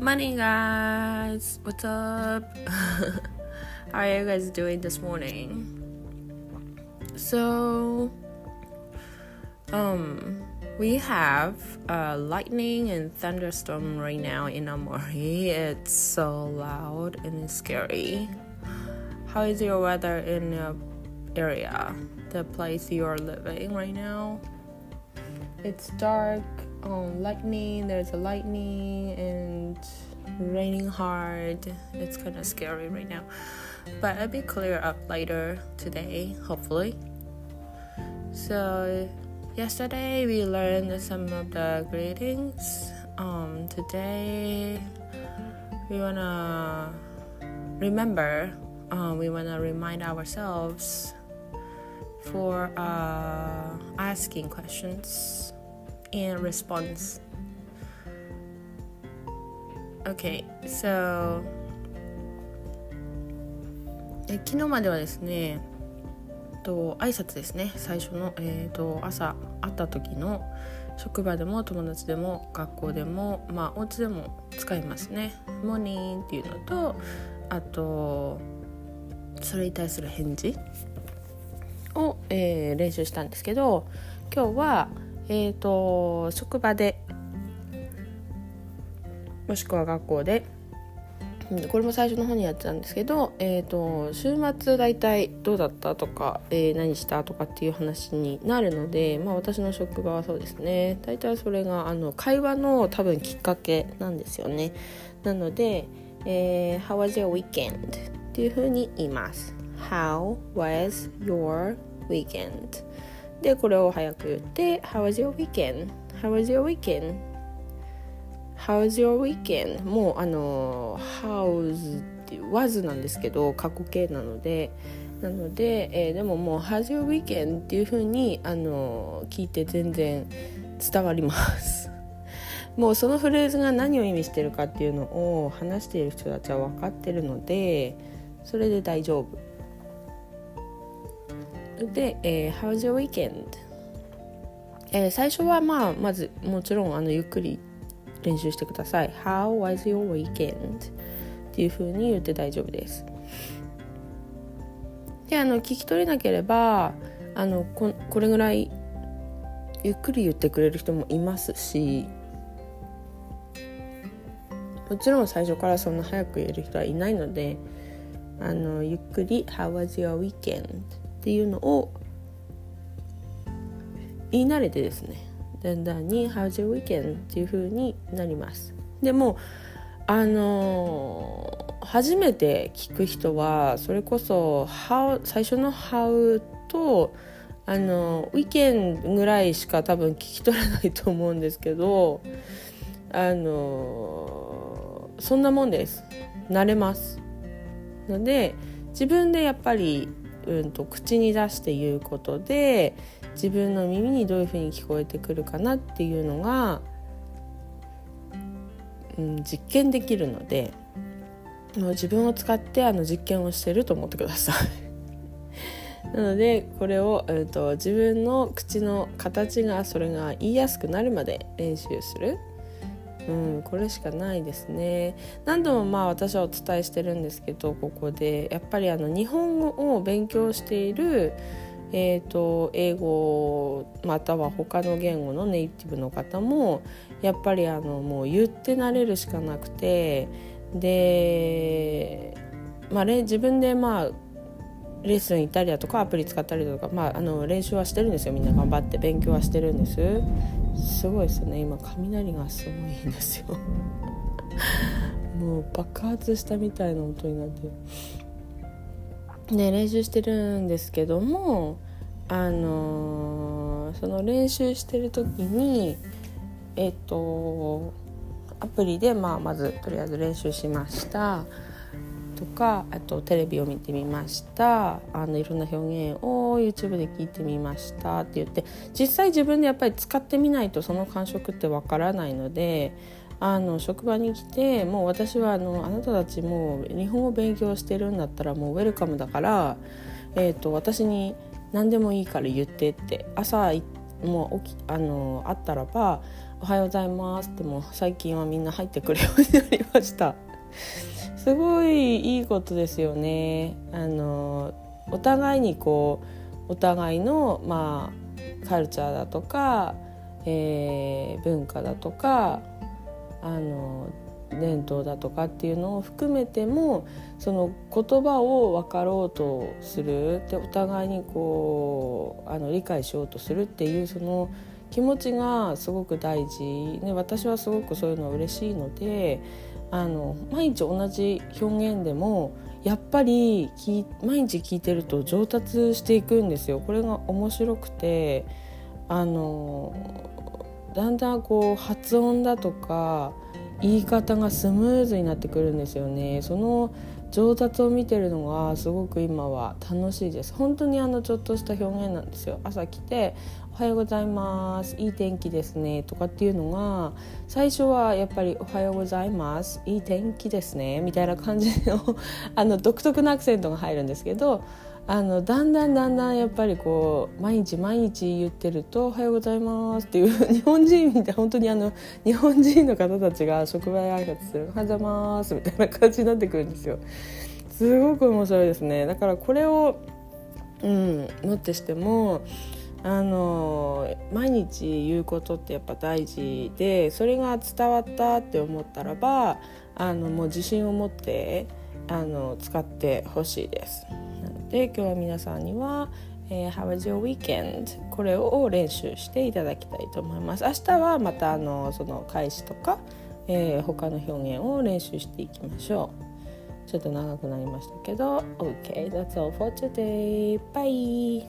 Money guys, what's up? How are you guys doing this morning? So, um, we have uh, lightning and thunderstorm right now in Amori. It's so loud and scary. How is your weather in your area, the place you are living right now? It's dark, um, lightning, there's a lightning and raining hard. It's kind of scary right now. But it'll be clear up later today, hopefully. So, yesterday we learned some of the greetings. Um, today we wanna remember, um, we wanna remind ourselves for uh, asking questions and response. Okay, so え昨日まではですねと挨拶ですね最初の、えーと、朝会った時の職場でも友達でも学校でもまあお家でも使いますね「モーニン」っていうのとあとそれに対する返事を、えー、練習したんですけど今日はえーと、職場でもしくは学校でこれも最初の方にやってたんですけど、えーと、週末大体どうだったとか、えー、何したとかっていう話になるので、まあ、私の職場はそうですね大体それがあの会話の多分きっかけなんですよねなので、えー、How was your weekend? っていうふうに言います How was your weekend? でこれを早く言って「How was your weekend? How was your weekend? How was your weekend?」もうあの「How's」っていう「was」なんですけど過去形なのでなので、えー、でももう「How's your weekend?」っていうふうにあの聞いて全然伝わります もうそのフレーズが何を意味してるかっていうのを話している人たちは分かってるのでそれで大丈夫で、えー、How's your weekend? えー、最初はまあまずもちろんあのゆっくり練習してください How was your weekend? っていう風に言って大丈夫ですであの聞き取れなければあのここれぐらいゆっくり言ってくれる人もいますしもちろん最初からそんな早く言える人はいないのであのゆっくり「How was your weekend?」っていうのを言い慣れてですねだんだんに「How's your weekend?」っていう風になります。でもあのー、初めて聞く人はそれこそ how 最初の「How」とあのウィケンぐらいしか多分聞き取れないと思うんですけどあのそんなもんです。慣れます。ので自分でやっぱりうんと口に出して言うことで自分の耳にどういうふうに聞こえてくるかなっていうのが、うん、実験できるのでもう自分を使ってあの実験をしてると思ってください。なのでこれを、えーと自分の口の形がそれが言いやすくなるまで練習する。うん、これしかないですね。何度もまあ私はお伝えしてるんですけどここで。やっぱりあの日本語を勉強しているえーと、英語または他の言語のネイティブの方もやっぱりあのもう言って慣れるしかなくて。で、まあ、自分でまあレッスン行ったりだとかアプリ使ったりだとか、まあ、あの練習はしてるんですよ。みんな頑張って勉強はしてるんです。すごいですね。今雷がすごいんですよ。もう爆発したみたいな音になって。ね練習してるんですけどもあのー、その練習してる時にえっとアプリで、まあ、まずとりあえず練習しました。とかあとテレビを見てみましたあのいろんな表現を YouTube で聞いてみましたって言って実際自分でやっぱり使ってみないとその感触ってわからないのであの職場に来てもう私はあのあなたたちも日本語勉強してるんだったらもうウェルカムだから、えーと、私に何でもいいから言ってって朝もう起きあのあったらば「おはようございます」ってもう最近はみんな入ってくるようになりました。すごいいいことですよね。あのお互いにこうお互いのまあカルチャーだとか、えー、文化だとかあの伝統だとかっていうのを含めてもその言葉を分かろうとするでお互いにこうあの理解しようとするっていうその気持ちがすごく大事、ね、私はすごくそういうの嬉しいのであの毎日同じ表現でもやっぱり毎日聞いてると上達していくんですよ。これが面白くてあのだんだんこう発音だとか言い方がスムーズになってくるんですよねその上達を見てるのがすごく今は楽しいです。本当にあのちょっとした表現なんですよ。朝来て「おはようございます。いい天気ですね」とかっていうのが最初はやっぱり「おはようございます。いい天気ですね」みたいな感じのあの独特なアクセントが入るんですけどあのだんだんだんだんやっぱりこう毎日毎日言ってると「おはようございます」っていう日本人みたい本当にあの日本人の方たちが職場挨拶する「おはようございます」みたいな感じになってくるんですよ。すごく面白いですねだからこれを、うん、もってしてもあの毎日言うことってやっぱ大事でそれが伝わったって思ったらばあのもう自信を持ってあの使ってほしいです。で今日は皆さんには「えー、How was your weekend?」これを練習していただきたいと思います。明日はまたあのその開始とか、えー、他の表現を練習していきましょう。ちょっと長くなりましたけど OK that's all for today. Bye!